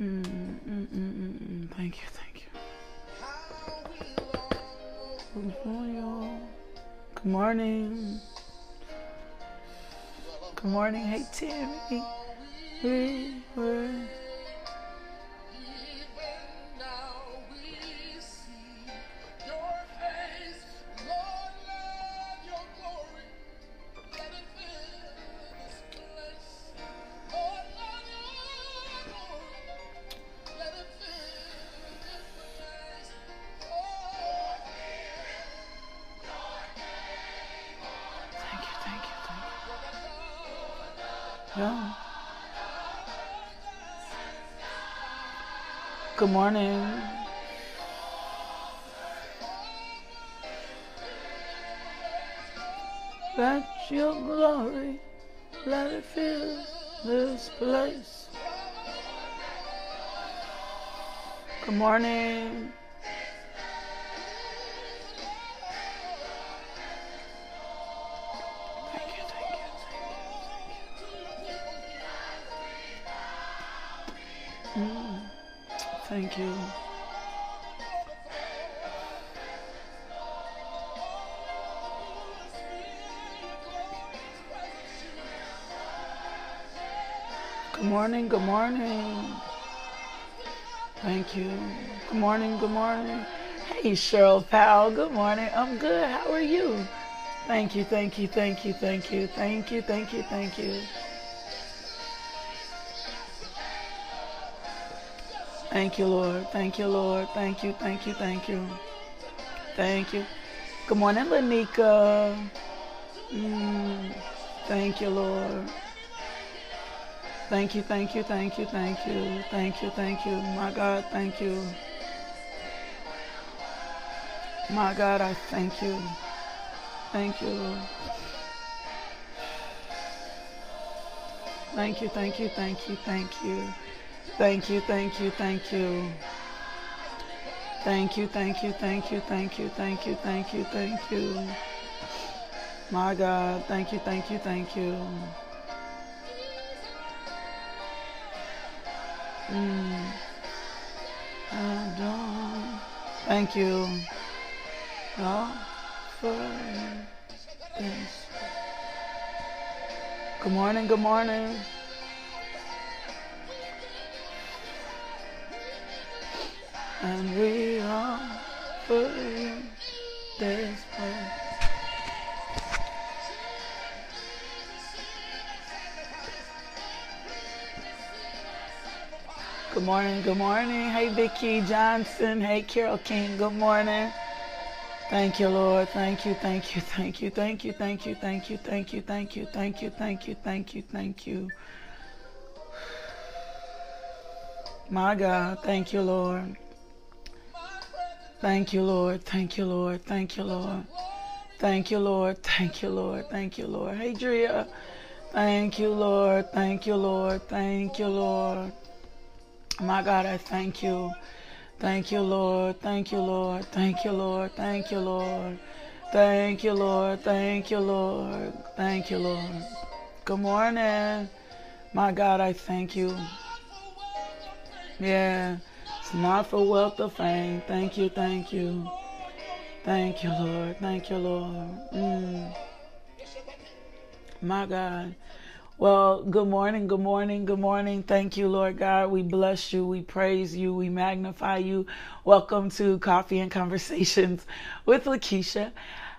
Mm, mm, mm. Thank you, thank you. Good morning. Good morning. Hey, Timmy. Hey, hey. Good morning. Let your glory, let it fill this place. Good morning. Thank you. Good morning, good morning. Thank you. Good morning, good morning. Hey, Cheryl Powell, good morning. I'm good. How are you? Thank you, thank you, thank you, thank you, thank you, thank you, thank you. Thank you, Lord. Thank you, Lord. Thank you, thank you, thank you. Thank you. Good morning, Lanika. Mm, thank you, Lord. Thank you, thank you, thank you, thank you, thank you, thank you. My God, thank you. My God, I thank you. Thank you, Lord. Thank you, thank you, thank you, thank you. Thank you, thank you, thank you. Thank you, thank you, thank you, thank you, thank you, thank you, thank you. My God, thank you, thank you, thank you. Mm. Thank you. Oh. Good morning, good morning. And we are this place. Good morning, good morning. Hey, Vicky Johnson. Hey, Carol King. Good morning. Thank you, Lord. Thank you, thank you, thank you, thank you, thank you, thank you, thank you, thank you, thank you, thank you, thank you, thank you. My God, thank you, Lord. Thank you, Lord. Thank you, Lord. Thank you, Lord. Thank you, Lord. Thank you, Lord. Thank you, Lord. Hey, Drea. Thank you, Lord. Thank you, Lord. Thank you, Lord. My God, I thank you. Thank you, Lord. Thank you, Lord. Thank you, Lord. Thank you, Lord. Thank you, Lord. Thank you, Lord. Thank you, Lord. Good morning. My God, I thank you. Yeah. Not for wealth or fame. Thank you, thank you. Thank you, Lord. Thank you, Lord. Mm. My God. Well, good morning, good morning, good morning. Thank you, Lord God. We bless you, we praise you, we magnify you. Welcome to Coffee and Conversations with Lakeisha.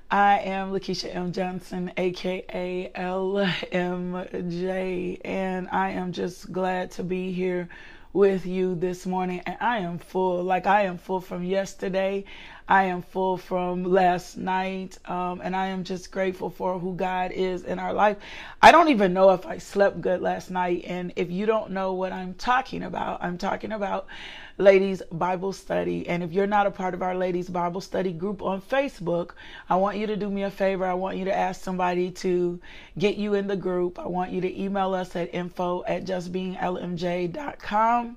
I am Lakeisha M. Johnson, aka LMJ, and I am just glad to be here with you this morning. And I am full, like I am full from yesterday. I am full from last night, um, and I am just grateful for who God is in our life. I don't even know if I slept good last night, and if you don't know what I'm talking about, I'm talking about ladies Bible study. And if you're not a part of our ladies Bible study group on Facebook, I want you to do me a favor. I want you to ask somebody to get you in the group. I want you to email us at info at justbeinglmj.com.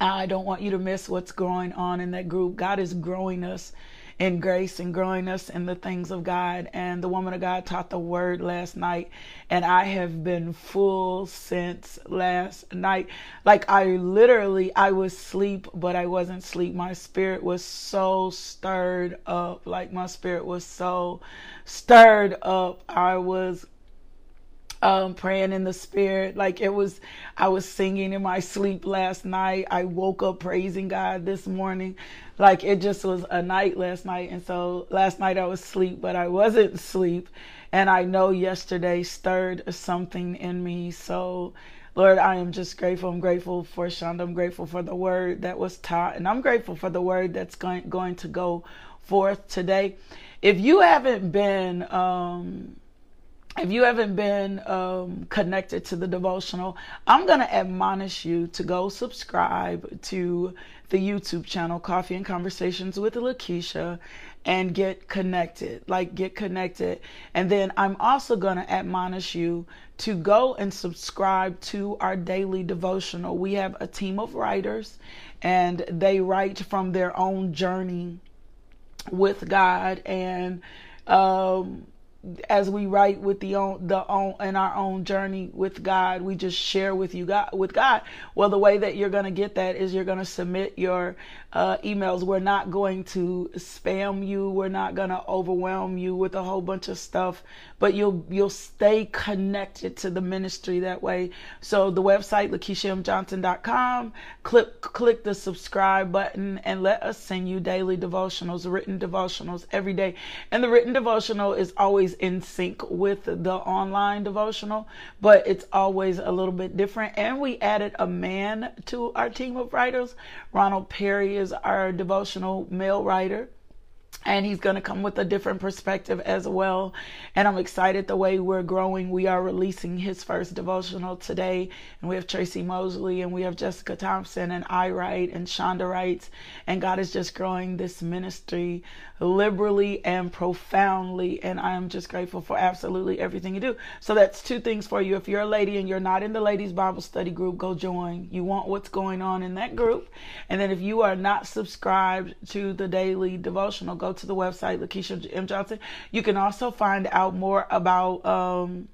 I don't want you to miss what's going on in that group. God is growing us in grace and growing us in the things of God. And the woman of God taught the word last night, and I have been full since last night. Like I literally, I was asleep, but I wasn't asleep. My spirit was so stirred up. Like my spirit was so stirred up. I was um, praying in the spirit. Like it was, I was singing in my sleep last night. I woke up praising God this morning. Like it just was a night last night. And so last night I was asleep, but I wasn't asleep. And I know yesterday stirred something in me. So, Lord, I am just grateful. I'm grateful for Shonda. I'm grateful for the word that was taught. And I'm grateful for the word that's going, going to go forth today. If you haven't been, um, if you haven't been um, connected to the devotional, I'm going to admonish you to go subscribe to the YouTube channel, Coffee and Conversations with Lakeisha, and get connected. Like, get connected. And then I'm also going to admonish you to go and subscribe to our daily devotional. We have a team of writers, and they write from their own journey with God. And, um, as we write with the own the own in our own journey with God, we just share with you God with God. Well, the way that you're going to get that is you're going to submit your uh, emails. We're not going to spam you. We're not going to overwhelm you with a whole bunch of stuff, but you'll you'll stay connected to the ministry that way. So the website lakeishamjohnson.com. Click click the subscribe button and let us send you daily devotionals, written devotionals every day. And the written devotional is always in sync with the online devotional, but it's always a little bit different. And we added a man to our team of writers. Ronald Perry is our devotional male writer and he's going to come with a different perspective as well. And I'm excited the way we're growing. We are releasing his first devotional today, and we have Tracy Mosley, and we have Jessica Thompson, and I write, and Shonda writes, and God is just growing this ministry liberally and profoundly. And I am just grateful for absolutely everything you do. So that's two things for you. If you're a lady and you're not in the ladies Bible study group, go join. You want what's going on in that group. And then if you are not subscribed to the daily devotional, go to the website, Lakeisha M. Johnson. You can also find out more about, um,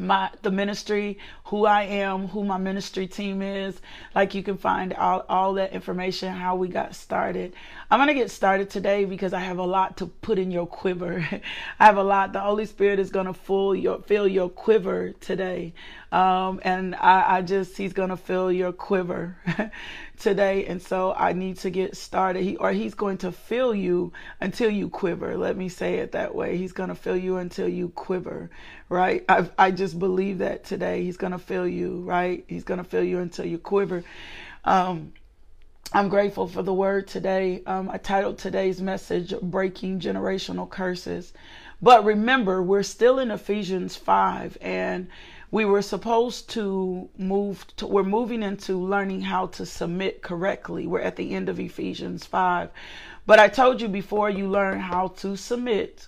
my the ministry who i am who my ministry team is. Like you can find all, all that information how we got started. I'm to get started today because i have a lot to put in your quiver. I have a lot. The holy spirit is to fill your fill your quiver today um, and I, I just he's going to fill your quiver today. And so i need to get started. He or he's going to fill you until you quiver. Let me say it that way. He's going to fill you until you quiver right? I i just believe that today. He's going to fill you right? He's going to fill you until you quiver. Um I'm grateful for the word today. Um, I titled today's message Breaking Generational Curses. But remember, we're still in Ephesians 5, and we were supposed to move to, we're moving into learning how to submit correctly we're at the end of ephesians 5 but i told you before you learn how to submit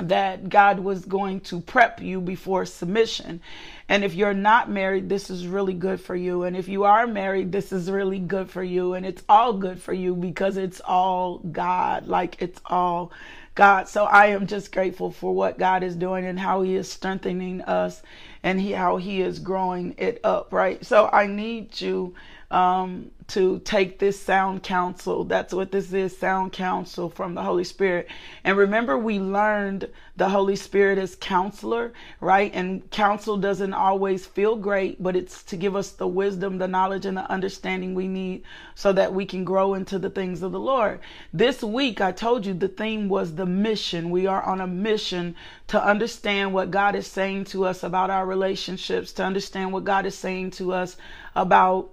that God was going to prep you before submission. And if you're not married, this is really good for you. And if you are married, this is really good for you. And it's all good for you because it's all God. Like it's all God. So I am just grateful for what God is doing and how He is strengthening us and he, how he is growing it up, right? So I need you um, to take this sound counsel. That's what this is sound counsel from the Holy Spirit. And remember, we learned the Holy Spirit as counselor, right? And counsel doesn't always feel great, but it's to give us the wisdom, the knowledge, and the understanding we need so that we can grow into the things of the Lord. This week, I told you the theme was the mission. We are on a mission to understand what God is saying to us about our relationships, to understand what God is saying to us about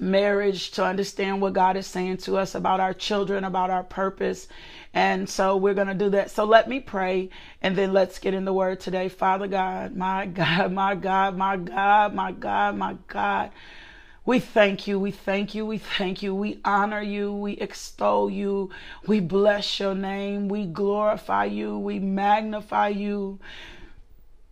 marriage to understand what God is saying to us about our children, about our purpose. And so we're going to do that. So let me pray and then let's get in the word today. Father God, my God, my God, my God, my God, my God. We thank you. We thank you. We thank you. We honor you. We extol you. We bless your name. We glorify you. We magnify you.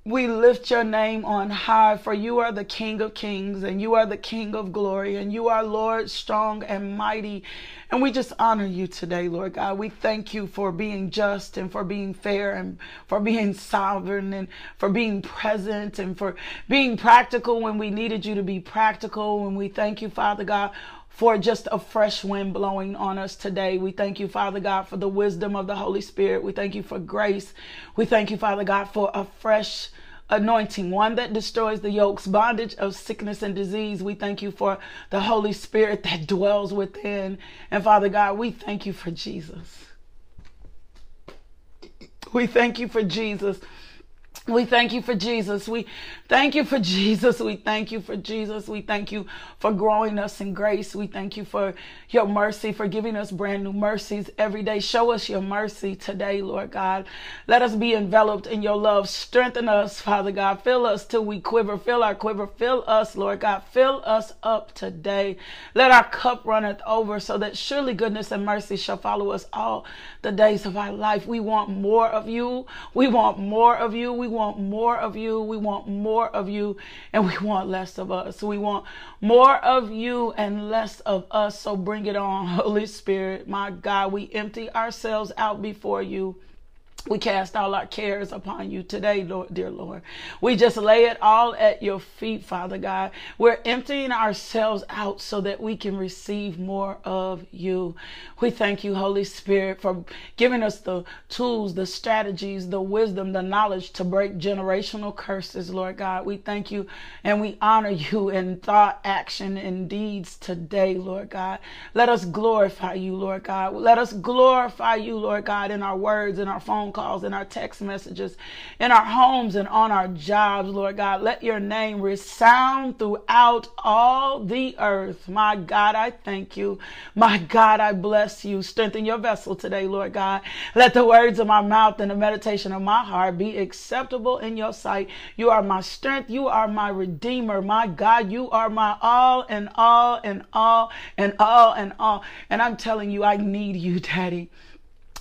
We lift your name on high, for you are the King of kings, and you are the King of glory, and you are Lord strong and mighty. And we just honor you today, Lord God. We thank you for being just and for being fair and for being sovereign and for being present and for being practical when we needed you to be practical. And we thank you, Father God, for just a fresh wind blowing on us today. We thank you, Father God, for the wisdom of the Holy Spirit. We thank you for grace. We thank you, Father God, for a fresh anointing, one that destroys the yokes, bondage of sickness and disease. We thank you for the Holy Spirit that dwells within. And Father God, we thank you for Jesus. We thank you for Jesus. We thank you for Jesus. We thank you for Jesus. We thank you for Jesus. We thank you for growing us in grace. We thank you for your mercy, for giving us brand new mercies every day. Show us your mercy today, Lord God. Let us be enveloped in your love. Strengthen us, Father God. Fill us till we quiver. Fill our quiver. Fill us, Lord God. Fill us up today. Let our cup runneth over so that surely goodness and mercy shall follow us all the days of our life. We want more of you. We want more of you. We want more of you. We want more of you and we want less of us. We want more of you and less of us. So bring it on, Holy Spirit. My God, we empty ourselves out before you. We cast all our cares upon you today, Lord, dear Lord. We just lay it all at your feet, Father God. We're emptying ourselves out so that we can receive more of you. We thank you, Holy Spirit, for giving us the tools, the strategies, the wisdom, the knowledge to break generational curses, Lord God. We thank you and we honor you in thought, action, and deeds today, Lord God. Let us glorify you, Lord God. Let us glorify you, Lord God, in our words, in our phone calls, in our text messages, in our homes, and on our jobs, Lord God. Let your name resound throughout all the earth. My God, I thank you. My God, I bless you. Strengthen your vessel today, Lord God. Let the words of my mouth and the meditation of my heart be acceptable in your sight. You are my strength. You are my redeemer. My God, you are my all and all and all and all and all. And I'm telling you, I need you, Daddy.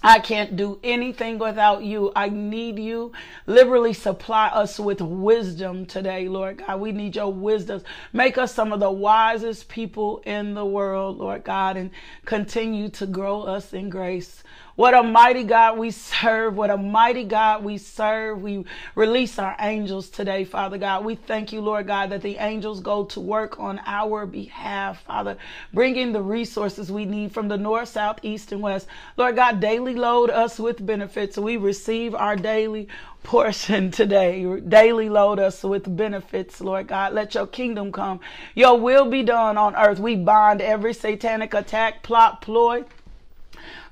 I can't do anything without you. I need you. Liberally supply us with wisdom today, Lord God. We need your wisdom. Make us some of the wisest people in the world, Lord God, and continue to grow us in grace. What a mighty God we serve. What a mighty God we serve. We release our angels today, Father God. We thank you, Lord God, that the angels go to work on our behalf, Father, bringing the resources we need from the north, south, east, and west. Lord God, daily load us with benefits. We receive our daily portion today. Daily load us with benefits, Lord God. Let your kingdom come. Your will be done on earth. We bind every satanic attack, plot, ploy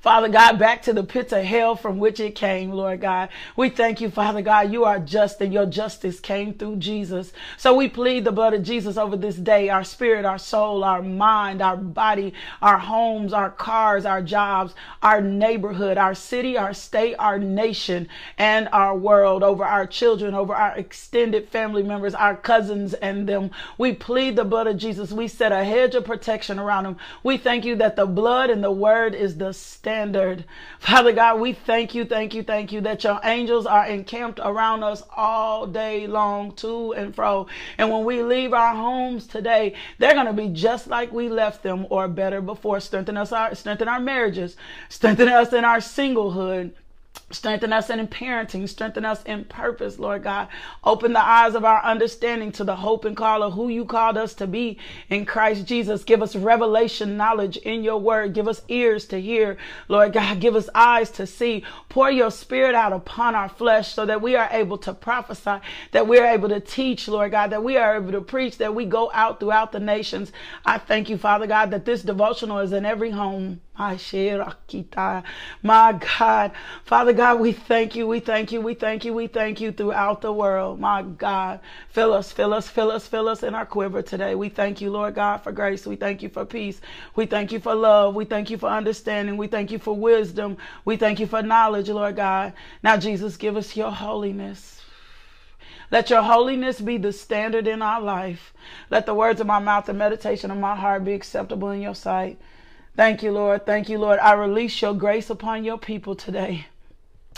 Father God, back to the pits of hell from which it came, Lord God. We thank you, Father God. You are just and your justice came through Jesus. So we plead the blood of Jesus over this day, our spirit, our soul, our mind, our body, our homes, our cars, our jobs, our neighborhood, our city, our state, our nation, and our world, over our children, over our extended family members, our cousins and them. We plead the blood of Jesus. We set a hedge of protection around them. We thank you that the blood and the word is the stand standard. Father God, we thank you, thank you, thank you that your angels are encamped around us all day long, to and fro. And when we leave our homes today, they're going to be just like we left them or better before. Strengthen us, our, strengthen our marriages, strengthen us in our singlehood Strengthen us in parenting. Strengthen us in purpose, Lord God. Open the eyes of our understanding to the hope and call of who you called us to be in Christ Jesus. Give us revelation knowledge in your word. Give us ears to hear, Lord God. Give us eyes to see. Pour your spirit out upon our flesh so that we are able to prophesy, that we are able to teach, Lord God, that we are able to preach, that we go out throughout the nations. I thank you, Father God, that this devotional is in every home My God, Father God, we thank you, we thank you, we thank you, we thank you throughout the world. My God, fill us, fill us, fill us, fill us in our quiver today. We thank you, Lord God, for grace. We thank you for peace. We thank you for love. We thank you for understanding. We thank you for wisdom. We thank you for knowledge, Lord God. Now, Jesus, give us your holiness. Let your holiness be the standard in our life. Let the words of my mouth and meditation of my heart be acceptable in your sight. Thank you, Lord. Thank you, Lord. I release your grace upon your people today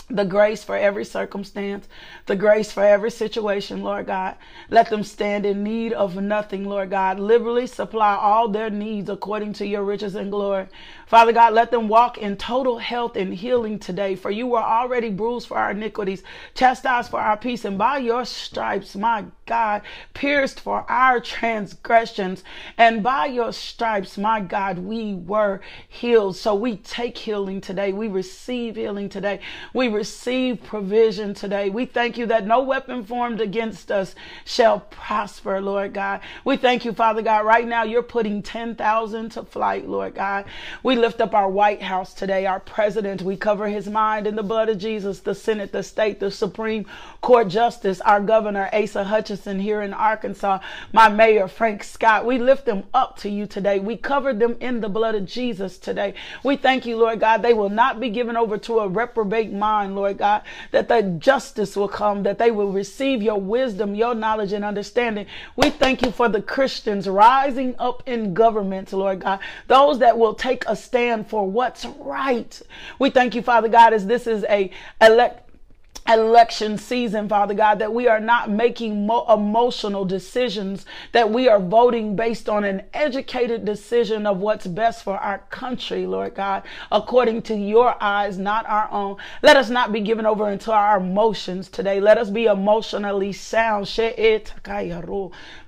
the grace for every circumstance, the grace for every situation, Lord God. Let them stand in need of nothing, Lord God. Liberally supply all their needs according to your riches and glory. Father God, let them walk in total health and healing today, for you were already bruised for our iniquities, chastised for our peace, and by your stripes, my God, pierced for our transgressions, and by your stripes, my God, we were healed. So we take healing today. We receive healing today. We receive provision today. We thank you that no weapon formed against us shall prosper, Lord God. We thank you, Father God. Right now, you're putting 10,000 to flight, Lord God. We lift up our White House today, our president. We cover his mind in the blood of Jesus, the Senate, the state, the Supreme Court Justice, our governor, Asa Hutchinson here in Arkansas, my mayor, Frank Scott. We lift them up to you today. We cover them in the blood of Jesus today. We thank you, Lord God. They will not be given over to a reprobate mind, Lord God, that the justice will come, that they will receive your wisdom, your knowledge, and understanding. We thank you for the Christians rising up in government, Lord God, those that will take a stand for what's right. We thank you, Father God, as this is a elect election season, Father God, that we are not making mo- emotional decisions, that we are voting based on an educated decision of what's best for our country, Lord God, according to your eyes, not our own. Let us not be given over into our emotions today. Let us be emotionally sound.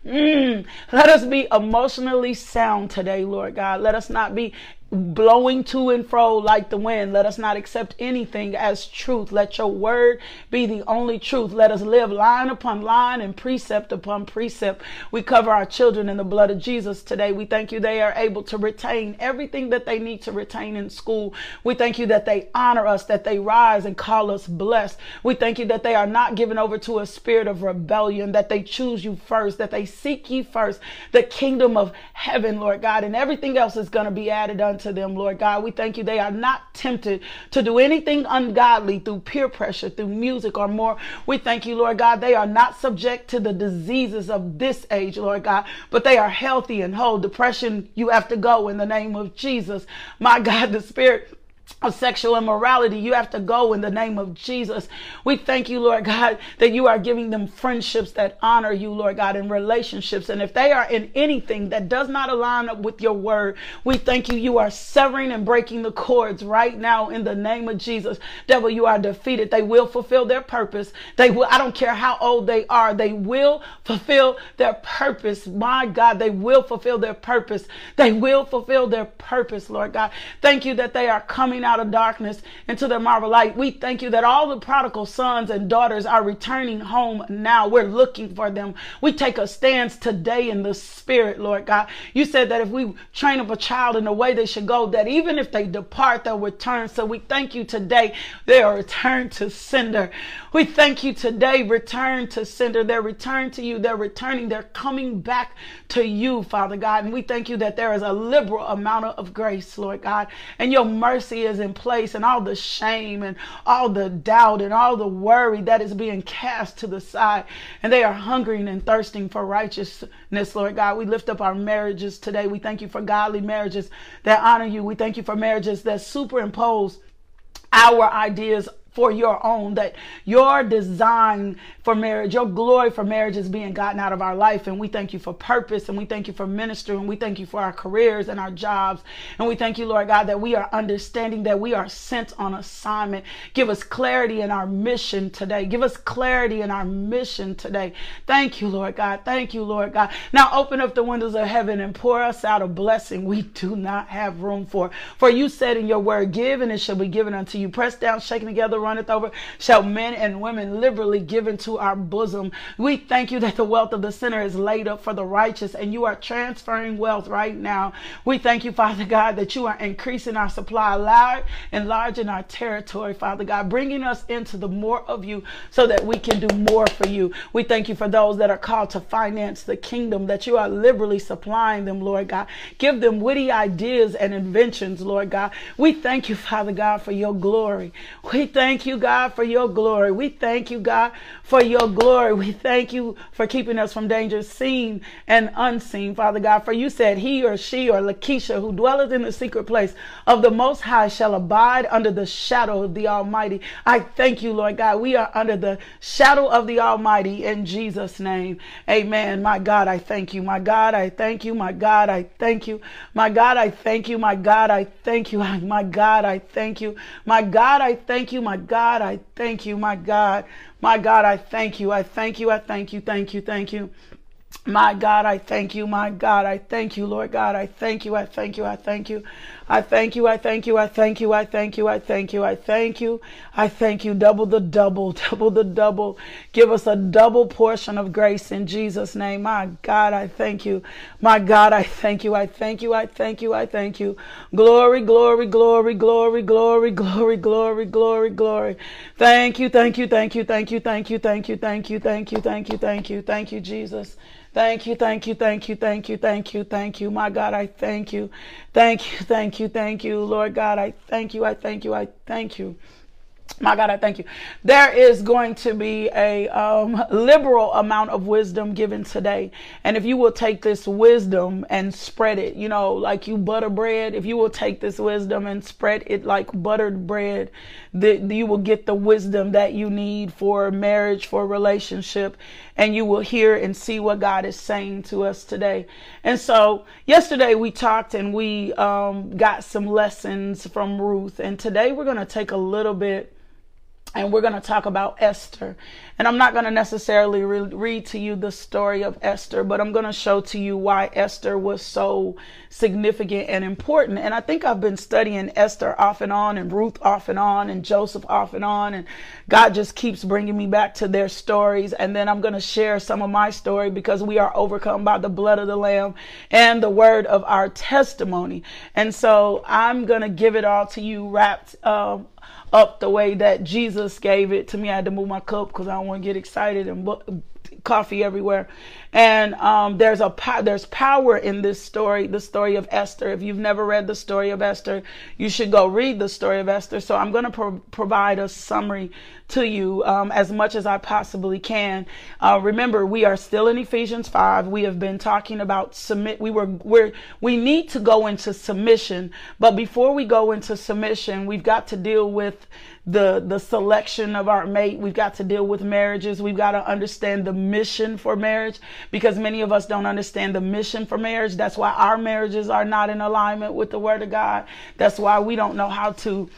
Mm. Let us be emotionally sound today, Lord God. Let us not be blowing to and fro like the wind. Let us not accept anything as truth. Let your word be the only truth. Let us live line upon line and precept upon precept. We cover our children in the blood of Jesus today. We thank you they are able to retain everything that they need to retain in school. We thank you that they honor us, that they rise and call us blessed. We thank you that they are not given over to a spirit of rebellion, that they choose you first, that they seek ye first the kingdom of heaven, Lord God, and everything else is going to be added unto to them, Lord God. We thank you they are not tempted to do anything ungodly through peer pressure, through music or more. We thank you, Lord God, they are not subject to the diseases of this age, Lord God, but they are healthy and whole. Depression, you have to go in the name of Jesus. My God, the Spirit of sexual immorality, you have to go in the name of Jesus. We thank you, Lord God, that you are giving them friendships that honor you, Lord God, in relationships. And if they are in anything that does not align up with your word, we thank you. You are severing and breaking the cords right now in the name of Jesus. Devil, you are defeated. They will fulfill their purpose. They will, I don't care how old they are, they will fulfill their purpose. My God, they will fulfill their purpose. They will fulfill their purpose, Lord God. Thank you that they are coming out out of darkness into the marvel light. We thank you that all the prodigal sons and daughters are returning home now. We're looking for them. We take a stance today in the spirit, Lord God. You said that if we train up a child in the way they should go, that even if they depart, they'll return. So we thank you today. They are returned to sender. We thank you today. Return to sender. They're returned to you. They're returning. They're coming back to you, Father God. And we thank you that there is a liberal amount of grace, Lord God. And your mercy is in place and all the shame and all the doubt and all the worry that is being cast to the side. And they are hungering and thirsting for righteousness, Lord God. We lift up our marriages today. We thank you for godly marriages that honor you. We thank you for marriages that superimpose our ideas for your own, that your design for marriage, your glory for marriage is being gotten out of our life. And we thank you for purpose and we thank you for ministry and we thank you for our careers and our jobs. And we thank you, Lord God, that we are understanding that we are sent on assignment. Give us clarity in our mission today. Give us clarity in our mission today. Thank you, Lord God. Thank you, Lord God. Now open up the windows of heaven and pour us out a blessing we do not have room for. For you said in your word, give and it shall be given unto you. Pressed down, shaken together neither runneth over, shall men and women liberally give into our bosom. We thank you that the wealth of the sinner is laid up for the righteous, and you are transferring wealth right now. We thank you, Father God, that you are increasing our supply, large, enlarging our territory, Father God, bringing us into the more of you so that we can do more for you. We thank you for those that are called to finance the kingdom, that you are liberally supplying them, Lord God. Give them witty ideas and inventions, Lord God. We thank you, Father God, for your glory. We thank you, God, for your glory. We thank you, God, for your glory. We thank you for keeping us from danger seen and unseen, Father God. For you said, He or she or Lakeisha, who dwelleth in the secret place of the Most High, shall abide under the shadow of the Almighty. I thank you, Lord God. We are under the shadow of the Almighty in Jesus' name. Amen. My God, I thank you. My God, I thank you. My God, I thank you. My God, I thank you. My God, I thank you. My God, I thank you. My God, I thank you. My God, I thank you. My God, my God, I thank you. I thank you. I thank you. Thank you. Thank you. My God, I thank you. My God, I thank you, Lord God. I thank you. I thank you. I thank you. I thank you. I thank you. I thank you. I thank you. I thank you. I thank you. I thank you. Double the double, double the double. Give us a double portion of grace in Jesus' name. My God, I thank you. My God, I thank you. I thank you. I thank you. I thank you. Glory, glory, glory, glory, glory, glory, glory, glory, glory. Thank you. Thank you. Thank you. Thank you. Thank you. Thank you. Thank you. Thank you. Thank you. Thank you. Thank you, Jesus. Thank you, thank you, thank you, thank you, thank you, thank you. My God, I thank you. Thank you, thank you, thank you. Lord God, I thank you, I thank you, I thank you. My God, I thank you. There is going to be a um, liberal amount of wisdom given today. And if you will take this wisdom and spread it, you know, like you butter bread, if you will take this wisdom and spread it like buttered bread, the, you will get the wisdom that you need for marriage, for relationship, and you will hear and see what God is saying to us today. And so yesterday we talked and we um, got some lessons from Ruth. And today we're going to take a little bit and we're going to talk about Esther. And I'm not going to necessarily re- read to you the story of Esther, but I'm going to show to you why Esther was so significant and important. And I think I've been studying Esther off and on, and Ruth off and on, and Joseph off and on. And God just keeps bringing me back to their stories. And then I'm going to share some of my story because we are overcome by the blood of the Lamb and the word of our testimony. And so I'm going to give it all to you wrapped uh, up the way that Jesus gave it to me. I had to move my cup because I don't want to get excited and coffee everywhere. And um, there's a there's power in this story, the story of Esther. If you've never read the story of Esther, you should go read the story of Esther. So I'm going to pro- provide a summary to you um, as much as I possibly can. Uh, remember, we are still in Ephesians five. We have been talking about submit. We were we we need to go into submission, but before we go into submission, we've got to deal with the the selection of our mate. We've got to deal with marriages. We've got to understand the mission for marriage because many of us don't understand the mission for marriage. That's why our marriages are not in alignment with the word of God. That's why we don't know how to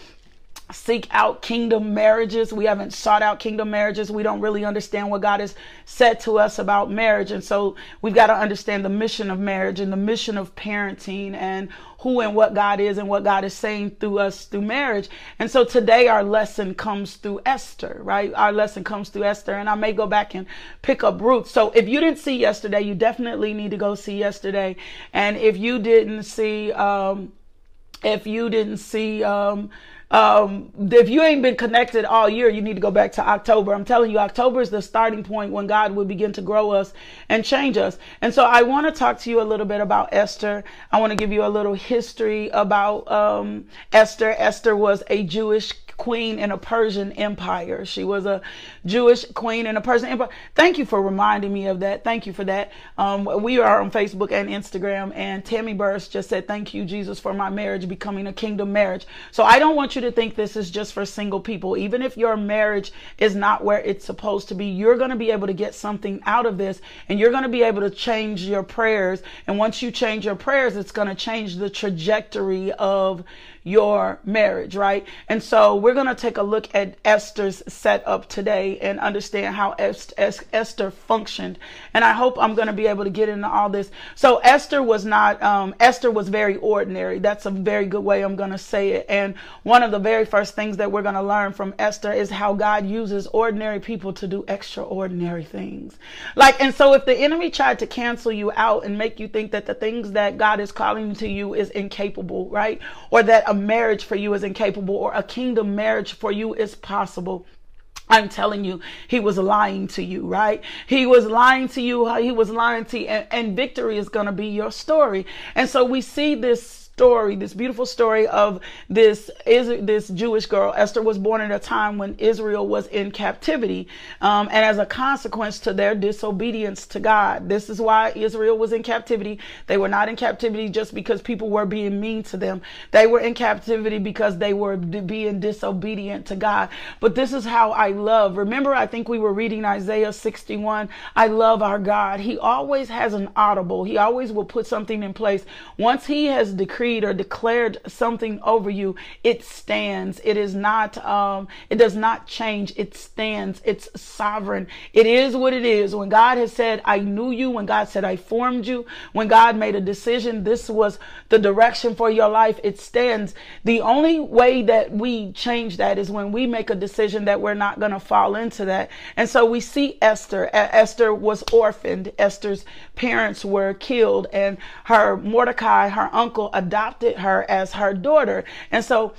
seek out kingdom marriages. We haven't sought out kingdom marriages. We don't really understand what God has said to us about marriage. And so we've got to understand the mission of marriage and the mission of parenting and who and what God is and what God is saying through us through marriage. And so today our lesson comes through Esther, right? Our lesson comes through Esther. And I may go back and pick up Ruth. So if you didn't see yesterday, you definitely need to go see yesterday. And if you didn't see, um, if you didn't see, um, um, if you ain't been connected all year, you need to go back to October. I'm telling you, October is the starting point when God will begin to grow us and change us. And so I want to talk to you a little bit about Esther. I want to give you a little history about um, Esther. Esther was a Jewish queen in a Persian empire. She was a Jewish queen in a Persian empire. Thank you for reminding me of that. Thank you for that. Um, we are on Facebook and Instagram, and Tammy Burris just said, Thank you, Jesus, for my marriage becoming a kingdom marriage. So I don't want you to think this is just for single people. Even if your marriage is not where it's supposed to be, you're going to be able to get something out of this, and you're going to be able to change your prayers. And once you change your prayers, it's going to change the trajectory of your marriage, right? And so we're going to take a look at Esther's setup today and understand how Esther functioned. And I hope I'm going to be able to get into all this. So Esther was not, um, Esther was very ordinary. That's a very good way I'm going to say it. And one of the very first things that we're going to learn from Esther is how God uses ordinary people to do extraordinary things. Like, and so if the enemy tried to cancel you out and make you think that the things that God is calling to you is incapable, right? Or that a marriage for you is incapable or a kingdom marriage for you is possible. I'm telling you, he was lying to you, right? He was lying to you. He was lying to you, and, and victory is going to be your story. And so we see this story, this beautiful story of this is this Jewish girl. Esther was born at a time when Israel was in captivity, um, and as a consequence to their disobedience to God. This is why Israel was in captivity. They were not in captivity just because people were being mean to them. They were in captivity because they were being disobedient to God. But this is how I love. Remember, I think we were reading Isaiah 61. I love our God. He always has an audible. He always will put something in place. Once he has decreed decreed or declared something over you, it stands. It is not, um, it does not change. It stands. It's sovereign. It is what it is. When God has said, I knew you, when God said, I formed you, when God made a decision, this was the direction for your life, it stands. The only way that we change that is when we make a decision that we're not going to fall into that. And so we see Esther. Esther was orphaned. Esther's parents were killed and her Mordecai, her uncle, adopted adopted her as her daughter. And so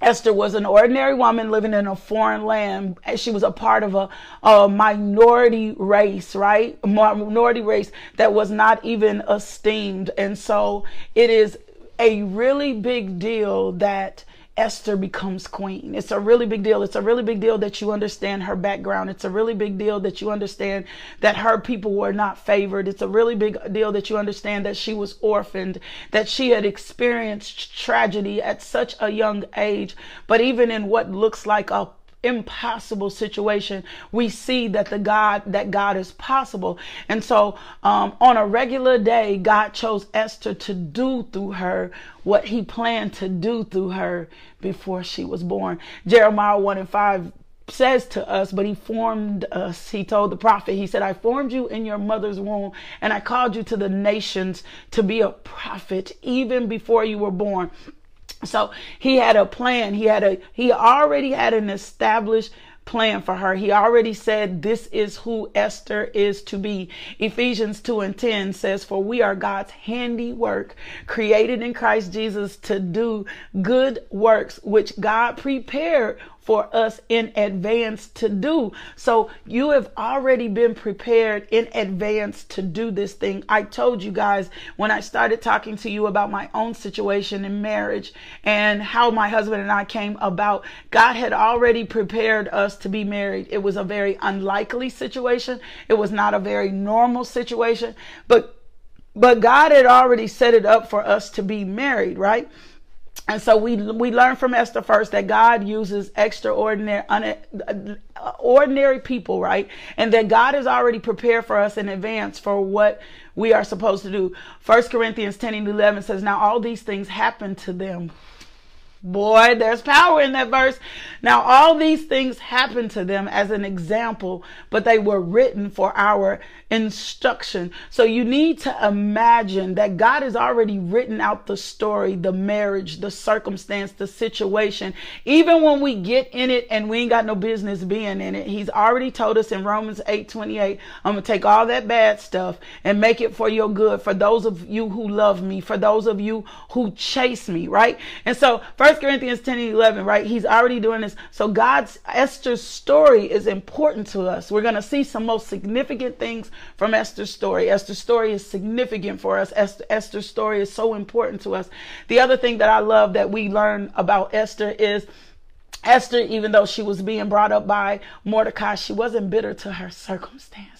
Esther was an ordinary woman living in a foreign land. She was a part of a, a, minority race, right? A minority race that was not even esteemed. And so it is a really big deal that Esther becomes queen. It's a really big deal. It's a really big deal that you understand her background. It's a really big deal that you understand that her people were not favored. It's a really big deal that you understand that she was orphaned, that she had experienced tragedy at such a young age. But even in what looks like a impossible situation we see that the god that god is possible and so um, on a regular day god chose esther to do through her what he planned to do through her before she was born jeremiah 1 and 5 says to us, but he formed us. He told the prophet, he said, I formed you in your mother's womb and I called you to the nations to be a prophet even before you were born. So he had a plan. He had a he already had an established plan for her. He already said this is who Esther is to be. Ephesians 2 and 10 says, For we are God's handiwork, created in Christ Jesus to do good works, which God prepared for us in advance to do. So you have already been prepared in advance to do this thing. I told you guys when I started talking to you about my own situation in marriage and how my husband and I came about, God had already prepared us to be married. It was a very unlikely situation. It was not a very normal situation, but but God had already set it up for us to be married, right? And so we we learn from Esther first that God uses extraordinary un, ordinary people, right? And that God has already prepared for us in advance for what we are supposed to do. First Corinthians 10 and 11 says, Now all these things happen to them Boy, there's power in that verse. Now, all these things happened to them as an example, but they were written for our instruction. So you need to imagine that God has already written out the story, the marriage, the circumstance, the situation. Even when we get in it and we ain't got no business being in it, He's already told us in Romans 8 28, I'm going to take all that bad stuff and make it for your good, for those of you who love me, for those of you who chase me, right? And so, first First Corinthians 10 and 11, right? He's already doing this. So God's Esther's story is important to us. We're going to see some most significant things from Esther's story. Esther's story is significant for us. Esther, Esther's story is so important to us. The other thing that I love that we learn about Esther is Esther, even though she was being brought up by Mordecai, she wasn't bitter to her circumstances.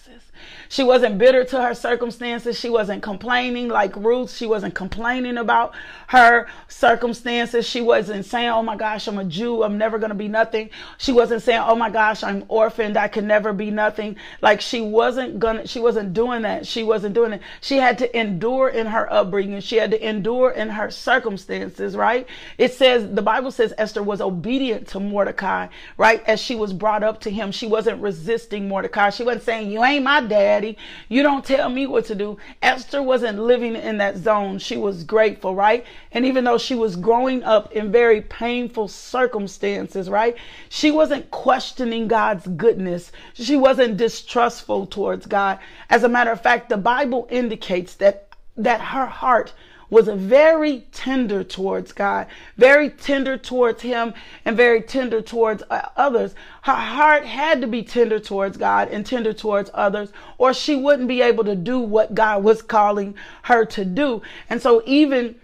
She wasn't bitter to her circumstances. She wasn't complaining like Ruth. She wasn't complaining about her circumstances. She wasn't saying, Oh my gosh, I'm a Jew. I'm never going to be nothing. She wasn't saying, Oh my gosh, I'm orphaned. I can never be nothing. Like she wasn't gonna, she wasn't doing that. She wasn't doing it. She had to endure in her upbringing. She had to endure in her circumstances, right? It says, the Bible says Esther was obedient to Mordecai, right? As she was brought up to him, she wasn't resisting Mordecai. She wasn't saying, You ain't my daddy. You don't tell me what to do. Esther wasn't living in that zone. She was grateful, right? And even though she was growing up in very painful circumstances, right? She wasn't questioning God's goodness. She wasn't distrustful towards God. As a matter of fact, the Bible indicates that that her heart was very tender towards God, very tender towards Him, and very tender towards uh, others. Her heart had to be tender towards God and tender towards others, or she wouldn't be able to do what God was calling her to do. And so, even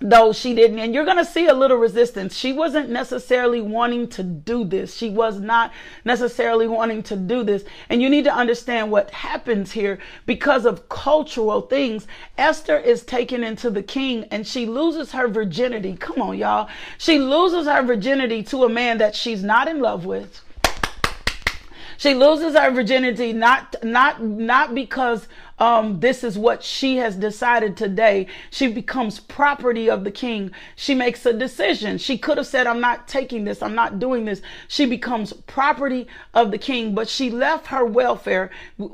though she didn't and you're going to see a little resistance. She wasn't necessarily wanting to do this. She was not necessarily wanting to do this. And you need to understand what happens here because of cultural things. Esther is taken into the king and she loses her virginity. Come on y'all. She loses her virginity to a man that she's not in love with. She loses her virginity not not not because um, this is what she has decided today. She becomes property of the king. She makes a decision. She could have said, I'm not taking this. I'm not doing this. She becomes property of the king, but she left her welfare.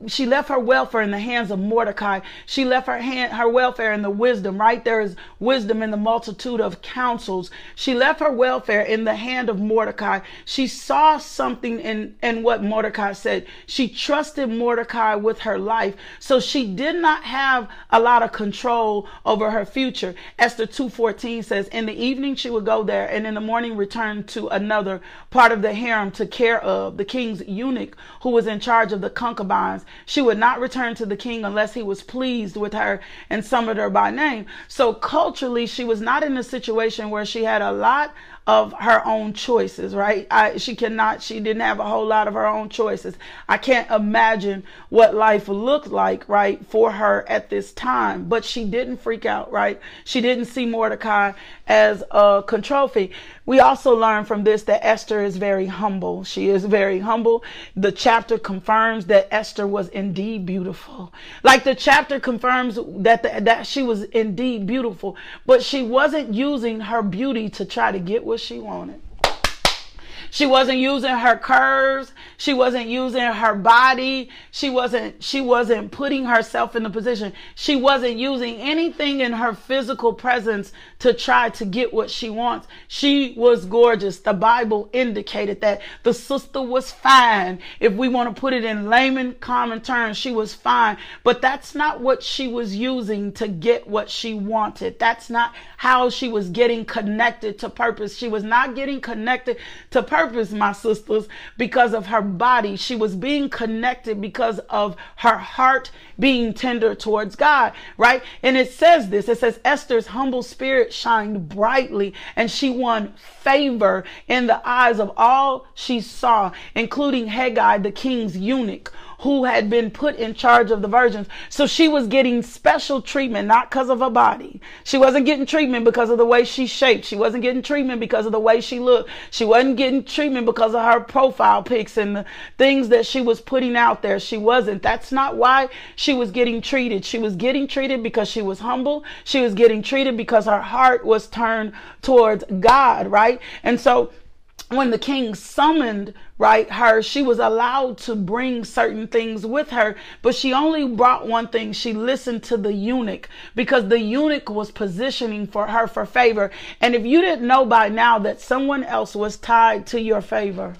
She left her welfare in the hands of Mordecai. She left her hand, her welfare in the wisdom, right? There is wisdom in the multitude of counsels. She left her welfare in the hand of Mordecai. She saw something in, in what Mordecai said. She trusted Mordecai with her life. So she she did not have a lot of control over her future. Esther 2:14 says, "In the evening she would go there, and in the morning return to another part of the harem to care of the king's eunuch who was in charge of the concubines. She would not return to the king unless he was pleased with her and summoned her by name." So culturally, she was not in a situation where she had a lot of her own choices, right? I, she cannot, she didn't have a whole lot of her own choices. I can't imagine what life looked like, right, for her at this time, but she didn't freak out, right? She didn't see Mordecai as a control fee. We also learn from this that Esther is very humble. She is very humble. The chapter confirms that Esther was indeed beautiful. Like the chapter confirms that the, that she was indeed beautiful, but she wasn't using her beauty to try to get what she wanted. She wasn't using her curves. She wasn't using her body. She wasn't, she wasn't putting herself in the position. She wasn't using anything in her physical presence to try to get what she wants. She was gorgeous. The Bible indicated that the sister was fine. If we want to put it in layman common terms, she was fine. But that's not what she was using to get what she wanted. That's not how she was getting connected to purpose. She was not getting connected to purpose my sisters, because of her body. She was being connected because of her heart being tender towards God, right? And it says this it says, Esther's humble spirit shined brightly and she won favor in the eyes of all she saw, including Hegai, the king's eunuch who had been put in charge of the virgins. So she was getting special treatment, not because of her body. She wasn't getting treatment because of the way she shaped. She wasn't getting treatment because of the way she looked. She wasn't getting treatment because of her profile pics and the things that she was putting out there. She wasn't. That's not why she was getting treated. She was getting treated because she was humble. She was getting treated because her heart was turned towards God, right? And so when the king summoned right her she was allowed to bring certain things with her but she only brought one thing she listened to the eunuch because the eunuch was positioning for her for favor and if you didn't know by now that someone else was tied to your favor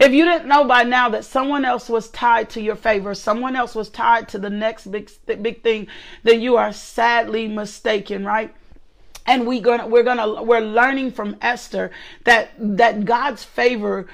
if you didn't know by now that someone else was tied to your favor, someone else was tied to the next big big thing, then you are sadly mistaken, right? And we gonna we're gonna we're learning from Esther that that God's favor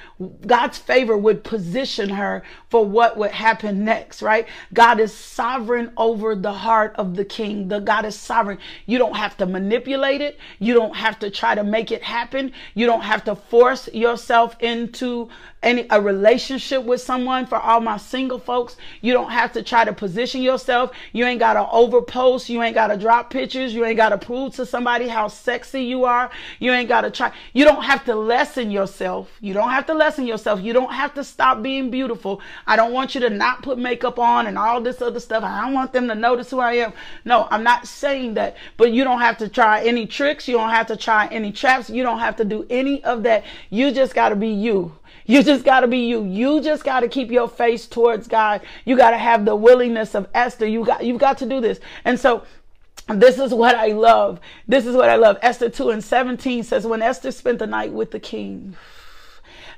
God's favor would position her for what would happen next right? God is sovereign over the heart of the king. The God is sovereign. You don't have to manipulate it. You don't have to try to make it happen. You don't have to force yourself into any a relationship with someone. For all my single folks, you don't have to try to position yourself. You ain't gotta overpost. You ain't gotta drop pictures. You ain't gotta prove to somebody how sexy you are. You ain't gotta try. You don't have to lessen yourself. You don't have to lessen yourself. You don't have to stop being beautiful. I don't want you to not put makeup on and all this other stuff. I don't want them to notice who I am. No, I'm not saying that. But you don't have to try any tricks. You don't have to try any traps. You don't have to do any of that. You just got to be you. You just got to be you. You just got to keep your face towards God. You got to have the willingness of Esther. You got you've got to do this. And so this is what I love. This is what I love. Esther 2 and 17 says, When Esther spent the night with the king,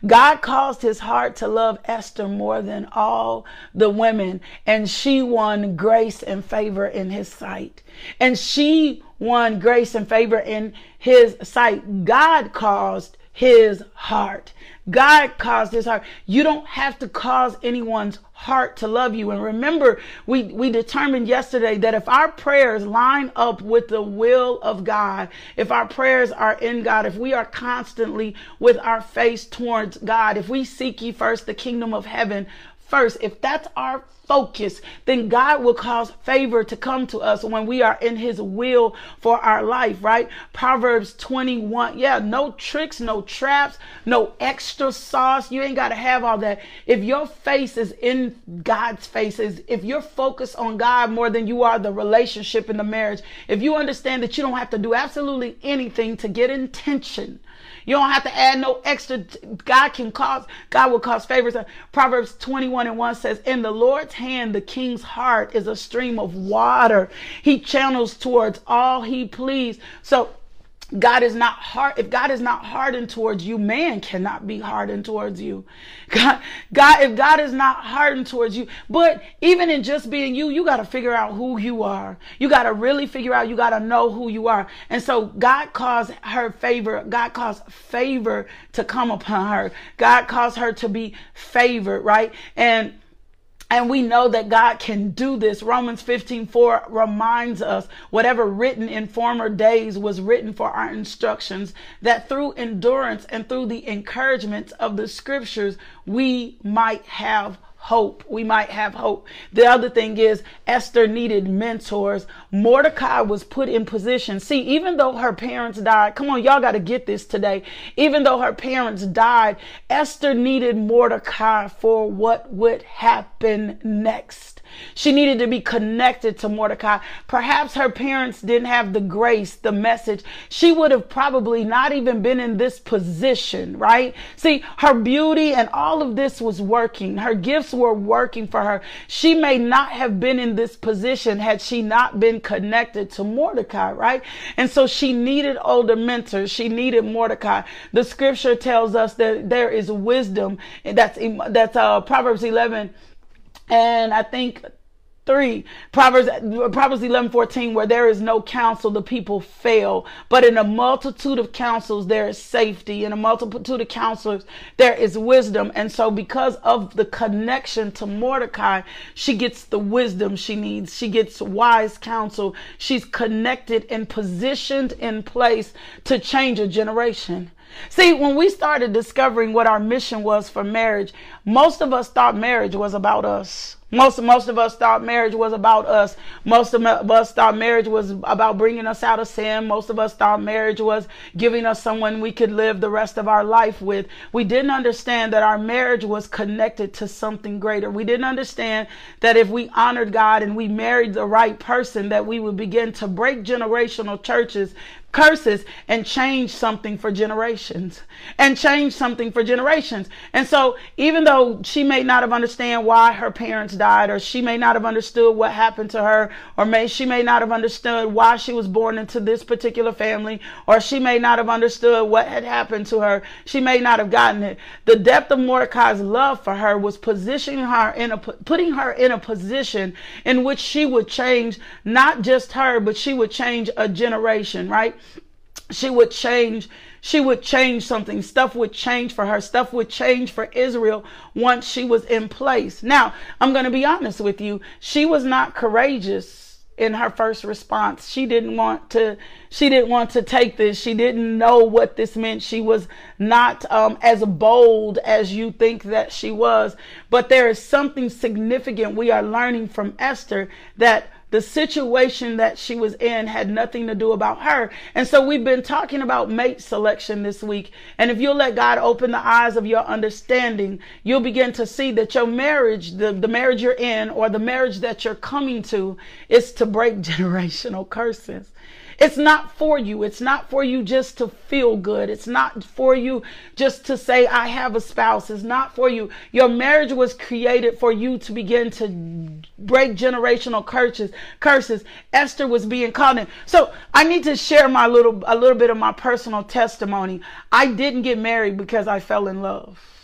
God caused his heart to love Esther more than all the women, and she won grace and favor in his sight. And she won grace and favor in his sight. God caused his heart. God caused his heart. You don't have to cause anyone's heart to love you. And remember, we, we determined yesterday that if our prayers line up with the will of God, if our prayers are in God, if we are constantly with our face towards God, if we seek ye first the kingdom of heaven first, if that's our focus, then God will cause favor to come to us when we are in his will for our life, right? Proverbs 21. Yeah, no tricks, no traps, no extra sauce. You ain't got to have all that. If your face is in God's faces, if you're focused on God more than you are the relationship in the marriage, if you understand that you don't have to do absolutely anything to get intention you don't have to add no extra. God can cause, God will cause favors. Proverbs 21 and 1 says, In the Lord's hand, the king's heart is a stream of water. He channels towards all he please. So God is not hard. If God is not hardened towards you, man cannot be hardened towards you. God, God, if God is not hardened towards you, but even in just being you, you got to figure out who you are. You got to really figure out, you got to know who you are. And so God caused her favor. God caused favor to come upon her. God caused her to be favored, right? And and we know that God can do this. Romans 15 4 reminds us whatever written in former days was written for our instructions, that through endurance and through the encouragement of the scriptures, we might have hope. We might have hope. The other thing is Esther needed mentors. Mordecai was put in position. See, even though her parents died, come on, y'all got to get this today. Even though her parents died, Esther needed Mordecai for what would happen next. She needed to be connected to Mordecai. Perhaps her parents didn't have the grace, the message. She would have probably not even been in this position, right? See, her beauty and all of this was working. Her gifts were working for her. She may not have been in this position had she not been connected to Mordecai, right? And so she needed older mentors. She needed Mordecai. The scripture tells us that there is wisdom. That's that's uh, Proverbs 11 and I think three proverbs proverbs 11 14 where there is no counsel the people fail. But in a multitude of counsels there is safety. In a multitude of counselors there is wisdom. And so because of the connection to mordecai she gets the wisdom she needs. She gets wise counsel. She's connected and positioned in place to change a generation See, when we started discovering what our mission was for marriage, most of us thought marriage was about us. Most most of us thought marriage was about us. Most of us thought marriage was about bringing us out of sin. Most of us thought marriage was giving us someone we could live the rest of our life with. We didn't understand that our marriage was connected to something greater. We didn't understand that if we honored God and we married the right person that we would begin to break generational churches curses and change something for generations and change something for generations. And so even though she may not have understand why her parents died or she may not have understood what happened to her or may she may not have understood why she was born into this particular family or she may not have understood what had happened to her. She may not have gotten it. The depth of Mordecai's love for her was positioning her in a putting her in a position in which she would change not just her but she would change a generation, right? She would change she would change something stuff would change for her stuff would change for israel once she was in place now i'm going to be honest with you she was not courageous in her first response. She didn't want to she didn't want to take this. She didn't know what this meant. She was not um, as bold as you think that she was. But there is something significant we are learning from Esther that the situation that she was in had nothing to do about her. And so we've been talking about mate selection this week. And if you'll let God open the eyes of your understanding, you'll begin to see that your marriage, the, the marriage you're in or the marriage that you're coming to is to break generational curses. It's not for you. It's not for you just to feel good. It's not for you just to say, I have a spouse. It's not for you. Your marriage was created for you to begin to break generational curses. Curses. Esther was being called in. So I need to share my little, a little bit of my personal testimony. I didn't get married because I fell in love.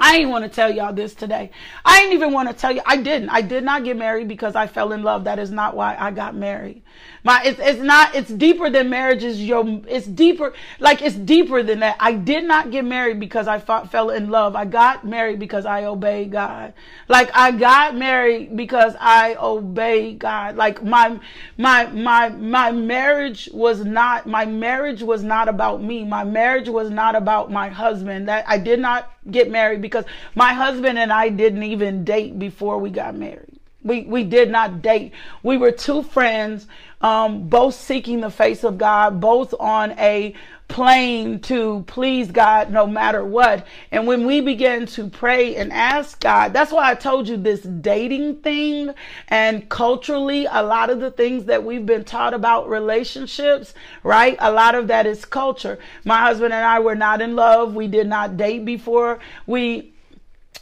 I ain't want to tell y'all this today. I ain't even want to tell you. I didn't. I did not get married because I fell in love. That is not why I got married. My, it's, it's not, it's deeper than marriage is your, it's deeper, like it's deeper than that. I did not get married because I fought, fell in love. I got married because I obeyed God. Like I got married because I obeyed God. Like my, my, my, my marriage was not, my marriage was not about me. My marriage was not about my husband. That I did not get married because my husband and I didn't even date before we got married. We, we did not date. We were two friends, um, both seeking the face of God, both on a plane to please God no matter what. And when we begin to pray and ask God, that's why I told you this dating thing and culturally, a lot of the things that we've been taught about relationships, right? A lot of that is culture. My husband and I were not in love. We did not date before we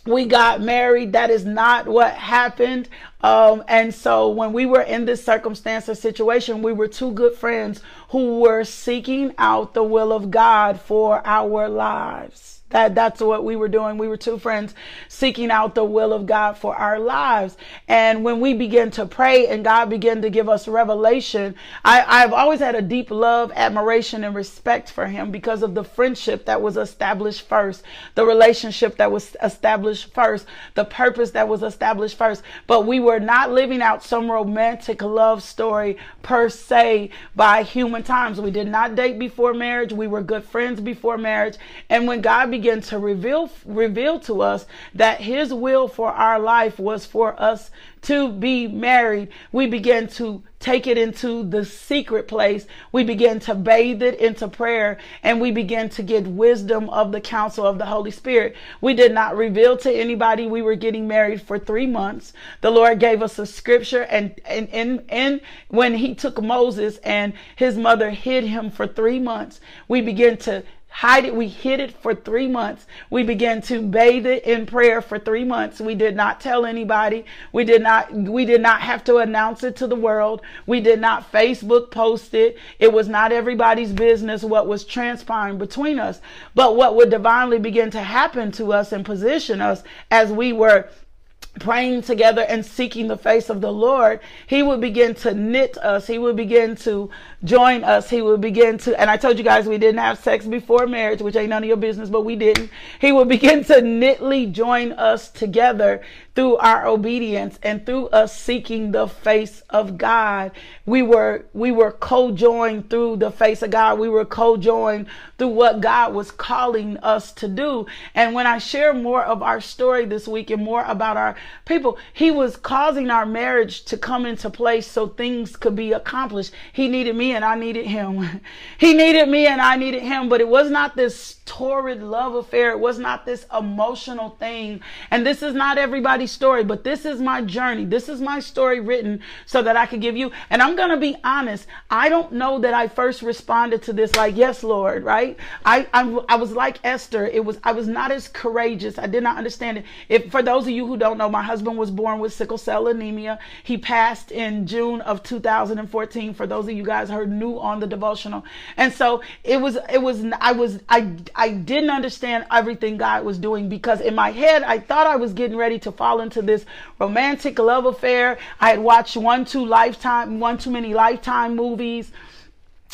we got married. That is not what happened. Um, and so when we were in this circumstance or situation, we were two good friends who were seeking out the will of God for our lives. That that's what we were doing. We were two friends seeking out the will of God for our lives. And when we began to pray and God began to give us revelation, I, I've always had a deep love, admiration, and respect for him because of the friendship that was established first, the relationship that was established first, the purpose that was established first. But we were not living out some romantic love story per se by human times. We did not date before marriage. We were good friends before marriage. And when God began to reveal reveal to us that his will for our life was for us to be married, we begin to take it into the secret place. We begin to bathe it into prayer and we begin to get wisdom of the counsel of the Holy Spirit. We did not reveal to anybody we were getting married for three months. The Lord gave us a scripture and, and, and, and when he took Moses and his mother hid him for three months, we began to hide it. We hid it for three months. We began to bathe it in prayer for three months. We did not tell anybody. We did not, we did not have to announce it to the world. We did not Facebook post it. It was not everybody's business what was transpiring between us. But what would divinely begin to happen to us and position us as we were praying together and seeking the face of the Lord, He would begin to knit us. He would begin to join us. He would begin to, and I told you guys we didn't have sex before marriage, which ain't none of your business, but we didn't. He would begin to knitly join us together through our obedience and through us seeking the face of God. We were, we were co-joined through the face of God. We were co-joined through what God was calling us to do. And when I share more of our story this week and more about our people, he was causing our marriage to come into place so things could be accomplished. He needed me and I needed him. he needed me and I needed him, but it was not this torrid love affair. It was not this emotional thing. And this is not everybody's story, but this is my journey. This is my story written so that I could give you. And I'm going to be honest. I don't know that I first responded to this like, yes, Lord, right? I, I, I was like Esther. It was, I was not as courageous. I did not understand it. If for those of you who don't know, my husband was born with sickle cell anemia. He passed in June of 2014. For those of you guys heard new on the devotional. And so it was, it was, I was, I, I didn't understand everything God was doing because in my head, I thought I was getting ready to fall into this romantic love affair. I had watched one too lifetime, one too many lifetime movies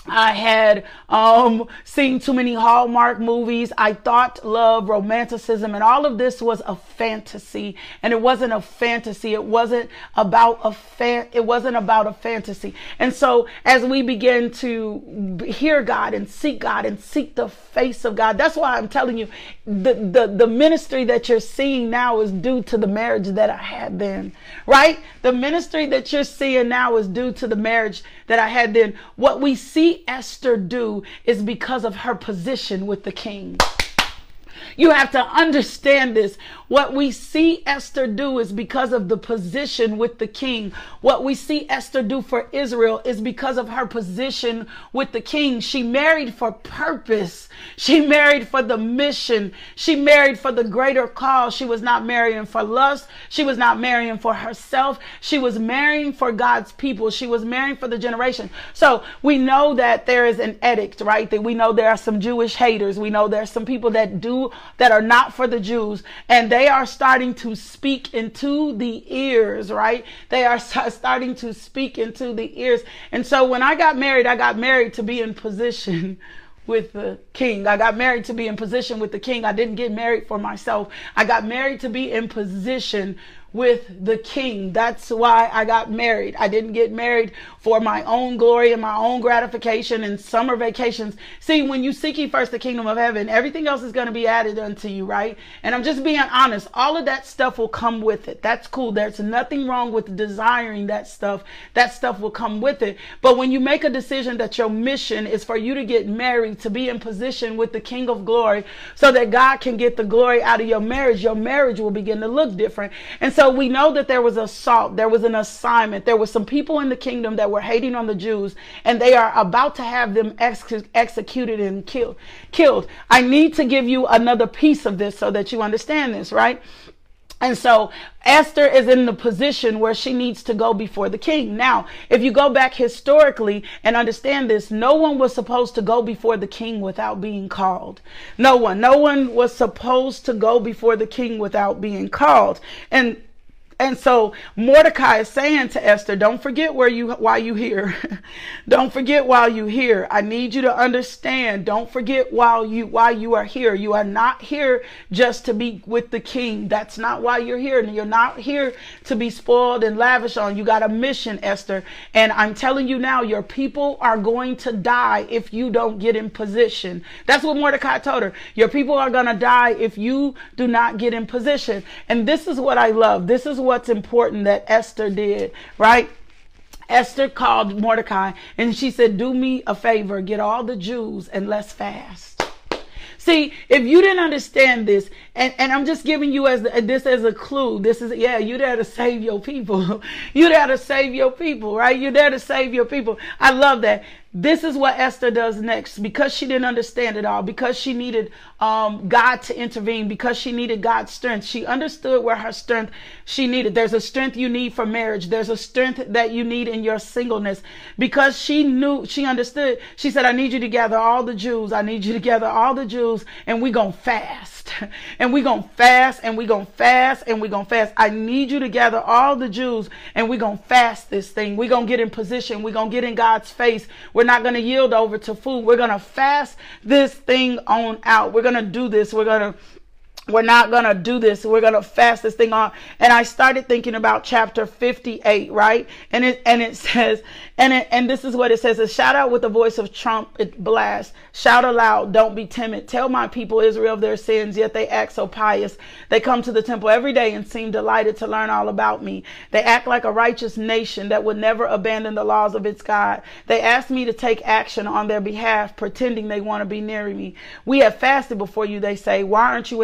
I had um, seen too many Hallmark movies. I thought love, romanticism, and all of this was a fantasy. And it wasn't a fantasy. It wasn't about a fan. It wasn't about a fantasy. And so as we begin to hear God and seek God and seek the face of God, that's why I'm telling you, the the the ministry that you're seeing now is due to the marriage that I had then. Right? The ministry that you're seeing now is due to the marriage that I had then. What we see Esther do is because of her position with the king. You have to understand this. What we see Esther do is because of the position with the king. What we see Esther do for Israel is because of her position with the king. She married for purpose. She married for the mission. She married for the greater cause. She was not marrying for lust. She was not marrying for herself. She was marrying for God's people. She was marrying for the generation. So we know that there is an edict, right? That we know there are some Jewish haters. We know there are some people that do that are not for the Jews, and they are starting to speak into the ears, right? They are starting to speak into the ears. And so when I got married, I got married to be in position with the king. I got married to be in position with the king. I didn't get married for myself. I got married to be in position with the king. That's why I got married. I didn't get married for my own glory and my own gratification and summer vacations. See, when you seek ye first the kingdom of heaven, everything else is going to be added unto you, right? And I'm just being honest. All of that stuff will come with it. That's cool. There's nothing wrong with desiring that stuff. That stuff will come with it. But when you make a decision that your mission is for you to get married, to be in position with the king of glory so that God can get the glory out of your marriage, your marriage will begin to look different. And so so we know that there was assault, there was an assignment, there were some people in the kingdom that were hating on the Jews, and they are about to have them ex- executed and killed. Killed. I need to give you another piece of this so that you understand this, right? And so Esther is in the position where she needs to go before the king. Now, if you go back historically and understand this, no one was supposed to go before the king without being called. No one. No one was supposed to go before the king without being called. And and so Mordecai is saying to Esther, don't forget where you why you here. don't forget while you here. I need you to understand. Don't forget while you why you are here. You are not here just to be with the king. That's not why you're here. And you're not here to be spoiled and lavish on. You got a mission, Esther. And I'm telling you now, your people are going to die if you don't get in position. That's what Mordecai told her. Your people are going to die if you do not get in position. And this is what I love. This is what's important that Esther did, right? Esther called Mordecai and she said, Do me a favor, get all the Jews and let's fast. See, if you didn't understand this, and, and I'm just giving you as this as a clue. This is yeah, you're there to save your people. you're there to save your people, right? You're there to save your people. I love that. This is what Esther does next because she didn't understand it all, because she needed um, God to intervene, because she needed God's strength. She understood where her strength she needed. There's a strength you need for marriage. There's a strength that you need in your singleness because she knew, she understood. She said, I need you to gather all the Jews. I need you to gather all the Jews and we going to fast. And we going to fast and we going to fast and we going to fast. I need you to gather all the Jews and we going to fast this thing. we going to get in position. we going to get in God's face. We're we're not going to yield over to food. We're going to fast this thing on out. We're going to do this. We're going to we're not going to do this. We're going to fast this thing on. And I started thinking about chapter 58, right? And it, and it says, and it, and this is what it says, a shout out with the voice of trumpet blast. Shout aloud. Don't be timid. Tell my people Israel of their sins, yet they act so pious. They come to the temple every day and seem delighted to learn all about me. They act like a righteous nation that would never abandon the laws of its God. They ask me to take action on their behalf, pretending they want to be near me. We have fasted before you, they say. Why aren't you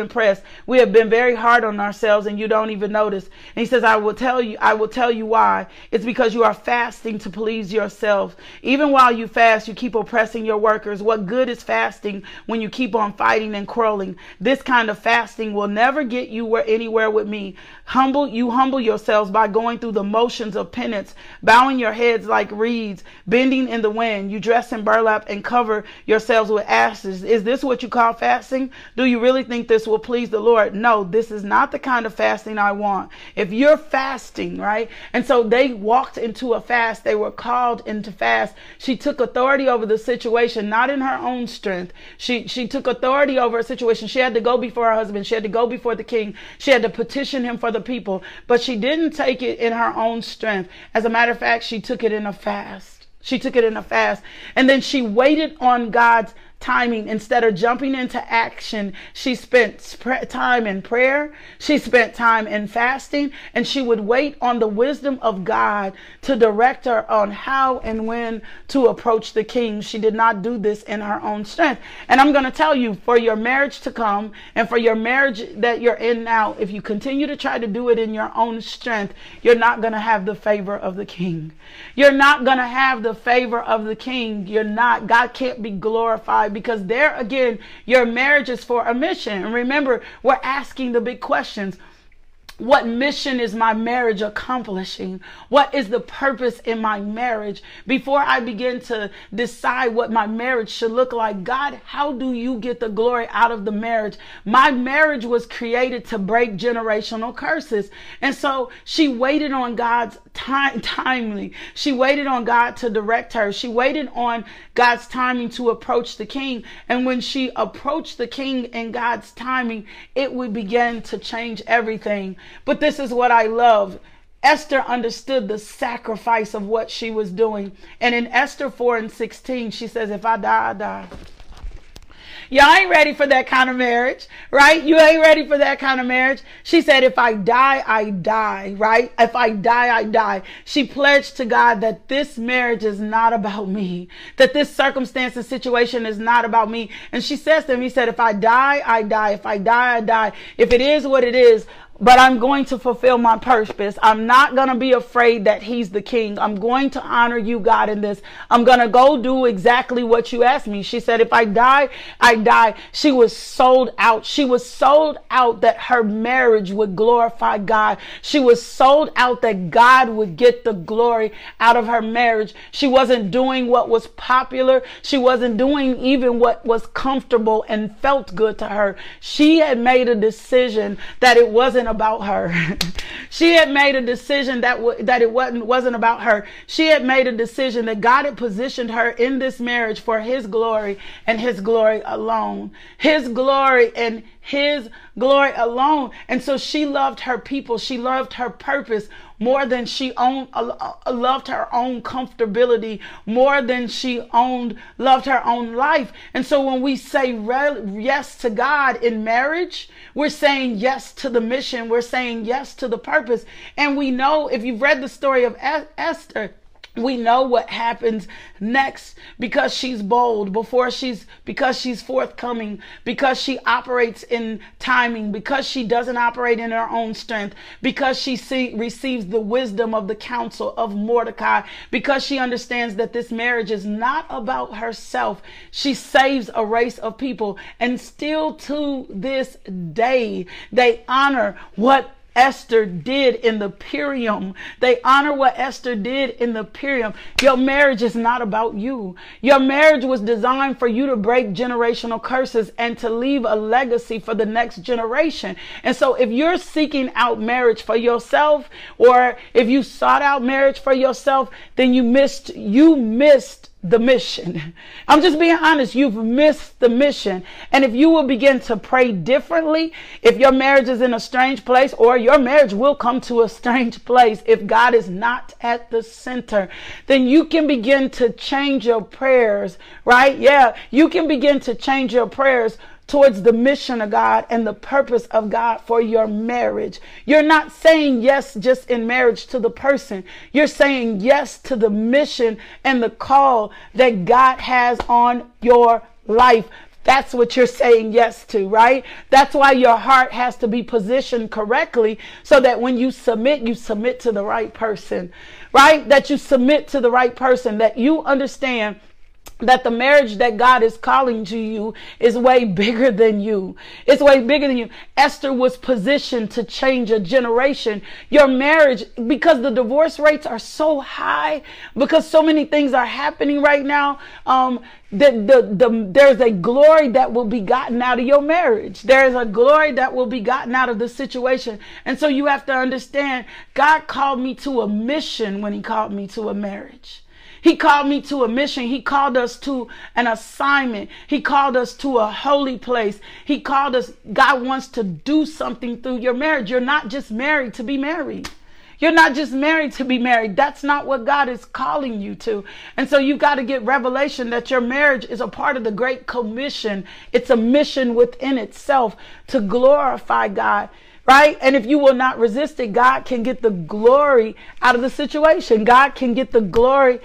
We have been very hard on ourselves and you don't even notice. And he says, I will tell you, I will tell you why. It's because you are fasting to please yourself. Even while you fast, you keep oppressing your workers. What good is fasting when you keep on fighting and quarreling? This kind of fasting will never get you where, anywhere with me. Humble, you humble yourselves by going through the motions of penance, bowing your heads like reeds, bending in the wind. You dress in burlap and cover yourselves with ashes. Is this what you call fasting? Do you really think this will please please the Lord. No, this is not the kind of fasting I want. If you're fasting, right? And so they walked into a fast. They were called into fast. She took authority over the situation, not in her own strength. She she took authority over a situation. She had to go before her husband. She had to go before the king. She had to petition him for the people. But she didn't take it in her own strength. As a matter of fact, she took it in a fast. She took it in a fast. And then she waited on God's timing. Instead of jumping into action, she spent time in prayer. She spent time in fasting and she would wait on the wisdom of God to direct her on how and when to approach the king. She did not do this in her own strength. And I'm going to tell you for your marriage to come and for your marriage that you're in now, if you continue to try to do it in your own strength, you're not going to have the favor of the king. You're not going to have the favor of the king. You're not. God can't be glorified because there again, your marriage is for a mission. And remember, we're asking the big questions. What mission is my marriage accomplishing? What is the purpose in my marriage? Before I begin to decide what my marriage should look like, God, how do you get the glory out of the marriage? My marriage was created to break generational curses. And so she waited on God's time, timely. She waited on God to direct her. She waited on God's timing to approach the king. And when she approached the king in God's timing, it would begin to change everything. But this is what I love. Esther understood the sacrifice of what she was doing. And in Esther 4 and 16, she says, If I die, I die. Y'all ain't ready for that kind of marriage, right? You ain't ready for that kind of marriage. She said, if I die, I die, right? If I die, I die. She pledged to God that this marriage is not about me, that this circumstance and situation is not about me. And she says to him, he said, if I die, I die. If I die, I die. If it is what it is, but I'm going to fulfill my purpose. I'm not going to be afraid that he's the king. I'm going to honor you, God, in this. I'm going to go do exactly what you asked me. She said, if I die, I die. She was sold out. She was sold out that her marriage would glorify God. She was sold out that God would get the glory out of her marriage. She wasn't doing what was popular. She wasn't doing even what was comfortable and felt good to her. She had made a decision that it wasn't about her. she had made a decision that w- that it wasn't wasn't about her. She had made a decision that God had positioned her in this marriage for his glory and his glory alone. His glory and his glory alone. And so she loved her people. She loved her purpose more than she owned, uh, uh, loved her own comfortability, more than she owned, loved her own life. And so when we say re- yes to God in marriage, we're saying yes to the mission. We're saying yes to the purpose. And we know if you've read the story of Esther, we know what happens next because she's bold before she's because she's forthcoming because she operates in timing because she doesn't operate in her own strength because she see, receives the wisdom of the counsel of mordecai because she understands that this marriage is not about herself. She saves a race of people. And still to this day they honor what Esther did in the Purim. They honor what Esther did in the Purim. Your marriage is not about you. Your marriage was designed for you to break generational curses and to leave a legacy for the next generation. And so if you're seeking out marriage for yourself or if you sought out marriage for yourself, then you missed, you missed the mission. I'm just being honest. You've missed the mission. And if you will begin to pray differently, if your marriage is in a strange place, or your marriage will come to a strange place if God is not at the center, then you can begin to change your prayers, right? Yeah, you can begin to change your prayers towards the mission of God and the purpose of God for your marriage. You're not saying yes just in marriage to the person. You're saying yes to the mission and the call that God has on your life. That's what you're saying yes to, right? That's why your heart has to be positioned correctly so that when you submit, you submit to the right person, right? That you submit to the right person, that you understand that the marriage that God is calling to you is way bigger than you. It's way bigger than you. Esther was positioned to change a generation. Your marriage, because the divorce rates are so high, because so many things are happening right now, um, the, the, the, there's a glory that will be gotten out of your marriage. There is a glory that will be gotten out of the situation. And so you have to understand God called me to a mission when he called me to a marriage. He called me to a mission. He called us to an assignment. He called us to a holy place. He called us, God wants to do something through your marriage. You're not just married to be married. You're not just married to be married. That's not what God is calling you to. And so you've got to get revelation that your marriage is a part of the Great Commission. It's a mission within itself to glorify God right? And if you will not resist it, God can get the glory out of the situation. God can get the glory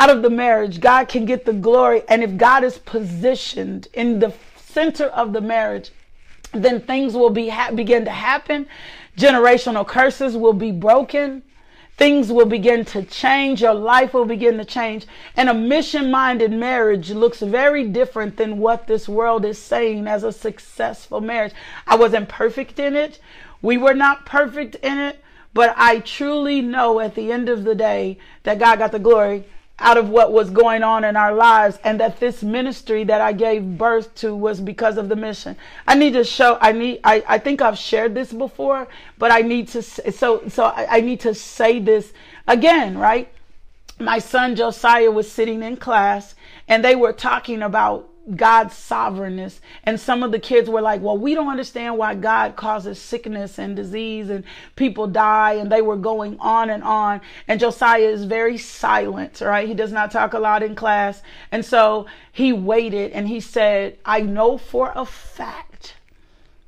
out of the marriage. God can get the glory. And if God is positioned in the center of the marriage, then things will be ha- begin to happen. Generational curses will be broken. Things will begin to change. Your life will begin to change. And a mission minded marriage looks very different than what this world is saying as a successful marriage. I wasn't perfect in it. We were not perfect in it. But I truly know at the end of the day that God got the glory out of what was going on in our lives and that this ministry that I gave birth to was because of the mission. I need to show I need I, I think I've shared this before, but I need to so so I, I need to say this again, right? My son Josiah was sitting in class and they were talking about God's sovereignness. And some of the kids were like, well, we don't understand why God causes sickness and disease and people die. And they were going on and on. And Josiah is very silent, right? He does not talk a lot in class. And so he waited and he said, I know for a fact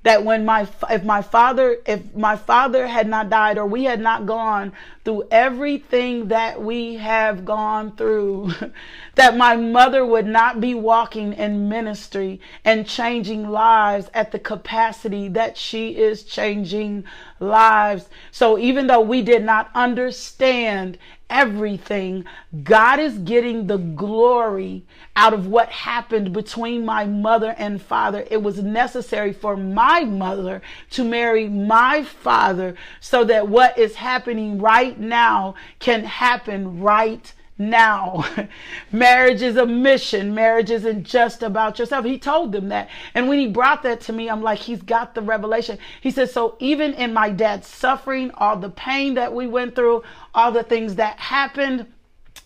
that when my if my father if my father had not died or we had not gone through everything that we have gone through that my mother would not be walking in ministry and changing lives at the capacity that she is changing lives so even though we did not understand everything, God is getting the glory out of what happened between my mother and father. It was necessary for my mother to marry my father so that what is happening right now can happen right now. Marriage is a mission. Marriage isn't just about yourself. He told them that. And when he brought that to me, I'm like, he's got the revelation. He says, so even in my dad's suffering, all the pain that we went through, all the things that happened,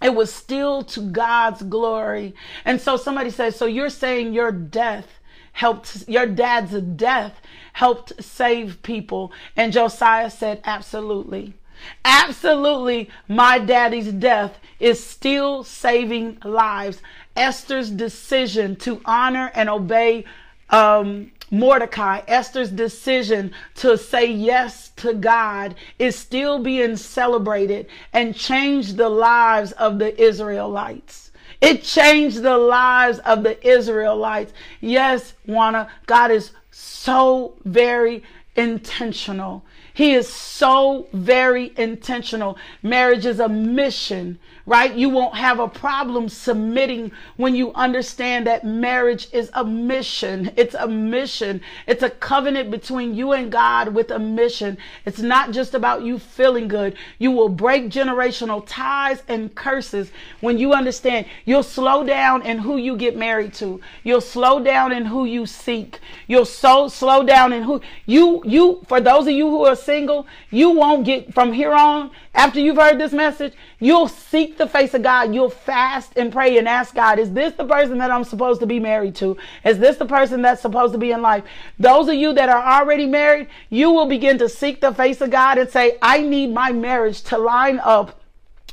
it was still to God's glory. And so somebody says, so you're saying your death helped, your dad's death helped save people. And Josiah said, absolutely. Absolutely, my daddy's death is still saving lives. Esther's decision to honor and obey um, Mordecai, Esther's decision to say yes to God is still being celebrated and changed the lives of the Israelites. It changed the lives of the Israelites. Yes, Juana, God is so very intentional. He is so very intentional. Marriage is a mission, right? You won't have a problem submitting when you understand that marriage is a mission. It's a mission. It's a covenant between you and God with a mission. It's not just about you feeling good. You will break generational ties and curses when you understand. You'll slow down in who you get married to. You'll slow down in who you seek. You'll so slow down in who you you for those of you who are single, you won't get from here on, after you've heard this message, you'll seek the face of God. You'll fast and pray and ask God, is this the person that I'm supposed to be married to? Is this the person that's supposed to be in life? Those of you that are already married, you will begin to seek the face of God and say, I need my marriage to line up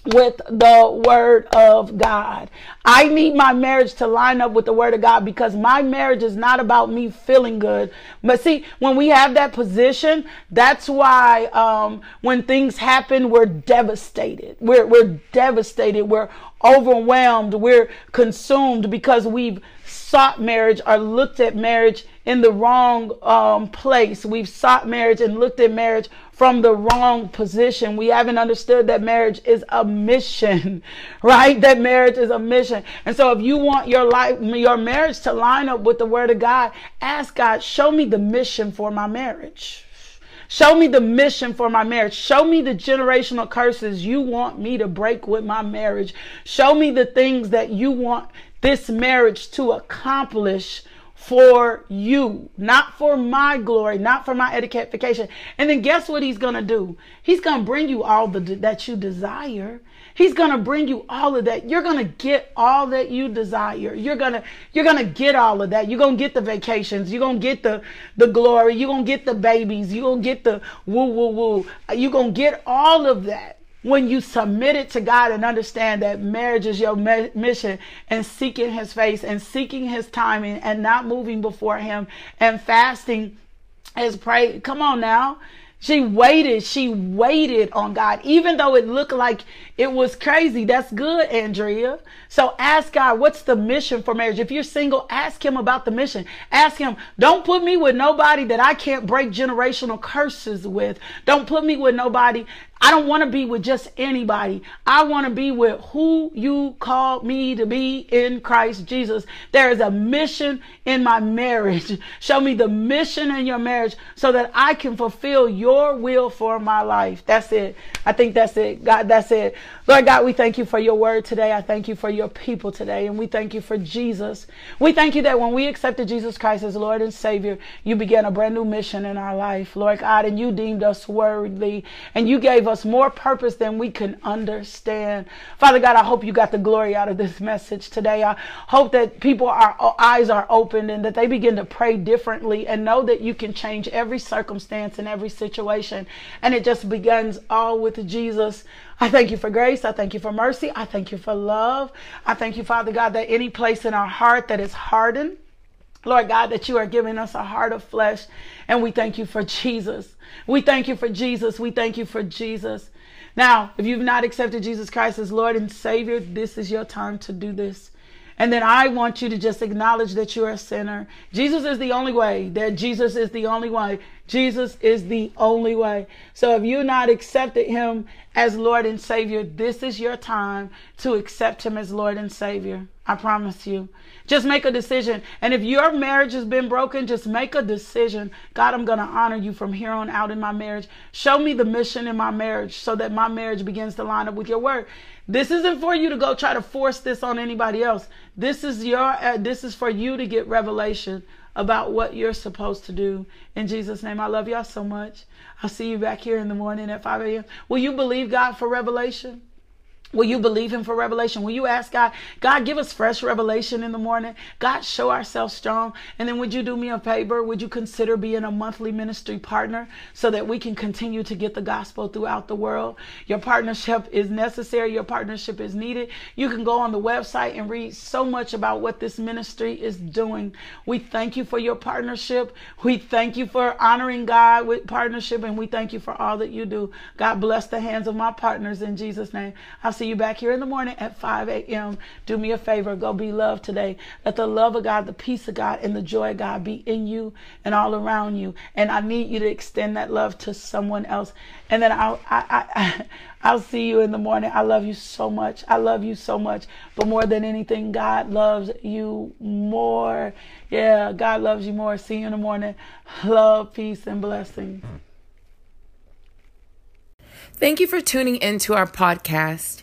with the word of God. I need my marriage to line up with the word of God because my marriage is not about me feeling good. But see, when we have that position, that's why um, when things happen, we're devastated. We're, we're devastated. We're overwhelmed. We're consumed because we've sought marriage or looked at marriage in the wrong um, place. We've sought marriage and looked at marriage from the wrong position. We haven't understood that marriage is a mission, right? That marriage is a mission. And so if you want your life, your marriage to line up with the word of God, ask God, show me the mission for my marriage. Show me the mission for my marriage. Show me the generational curses you want me to break with my marriage. Show me the things that you want this marriage to accomplish for you, not for my glory, not for my edification. And then guess what he's going to do? He's going to bring you all the that you desire. He's going to bring you all of that. You're going to get all that you desire. You're going to you're going to get all of that. You're going to get the vacations. You're going to get the the glory. You're going to get the babies. You're going to get the woo woo woo. You're going to get all of that when you submit it to God and understand that marriage is your me- mission and seeking his face and seeking his timing and not moving before him and fasting is pray. Come on now. She waited. She waited on God, even though it looked like it was crazy. That's good, Andrea. So ask God, what's the mission for marriage? If you're single, ask Him about the mission. Ask Him, don't put me with nobody that I can't break generational curses with. Don't put me with nobody I don't want to be with just anybody. I want to be with who you called me to be in Christ Jesus. There is a mission in my marriage. Show me the mission in your marriage so that I can fulfill your will for my life. That's it. I think that's it. God, that's it. Lord God, we thank you for your word today. I thank you for your people today. And we thank you for Jesus. We thank you that when we accepted Jesus Christ as Lord and Savior, you began a brand new mission in our life, Lord God, and you deemed us worthy and you gave us more purpose than we can understand. Father God, I hope you got the glory out of this message today. I hope that people, our eyes are opened and that they begin to pray differently and know that you can change every circumstance and every situation. And it just begins all with Jesus. I thank you for grace. I thank you for mercy. I thank you for love. I thank you, Father God, that any place in our heart that is hardened, Lord God, that you are giving us a heart of flesh. And we thank you for Jesus. We thank you for Jesus. We thank you for Jesus. Now, if you've not accepted Jesus Christ as Lord and Savior, this is your time to do this. And then I want you to just acknowledge that you're a sinner. Jesus is the only way. That Jesus is the only way. Jesus is the only way. So if you've not accepted him as Lord and Savior, this is your time to accept him as Lord and Savior. I promise you. Just make a decision. And if your marriage has been broken, just make a decision. God, I'm going to honor you from here on out in my marriage. Show me the mission in my marriage so that my marriage begins to line up with your word. This isn't for you to go try to force this on anybody else. This is your uh, this is for you to get revelation about what you're supposed to do. In Jesus' name, I love y'all so much. I'll see you back here in the morning at 5 a.m. Will you believe God for revelation? Will you believe him for revelation? Will you ask God, God, give us fresh revelation in the morning? God, show ourselves strong. And then would you do me a favor? Would you consider being a monthly ministry partner so that we can continue to get the gospel throughout the world? Your partnership is necessary. Your partnership is needed. You can go on the website and read so much about what this ministry is doing. We thank you for your partnership. We thank you for honoring God with partnership. And we thank you for all that you do. God bless the hands of my partners in Jesus' name. I'll see see you back here in the morning at 5 a.m. Do me a favor, go be loved today. Let the love of God, the peace of God, and the joy of God be in you and all around you. And I need you to extend that love to someone else. And then I'll, I, I, I'll see you in the morning. I love you so much. I love you so much. But more than anything, God loves you more. Yeah, God loves you more. See you in the morning. Love, peace, and blessings. Thank you for tuning into our podcast.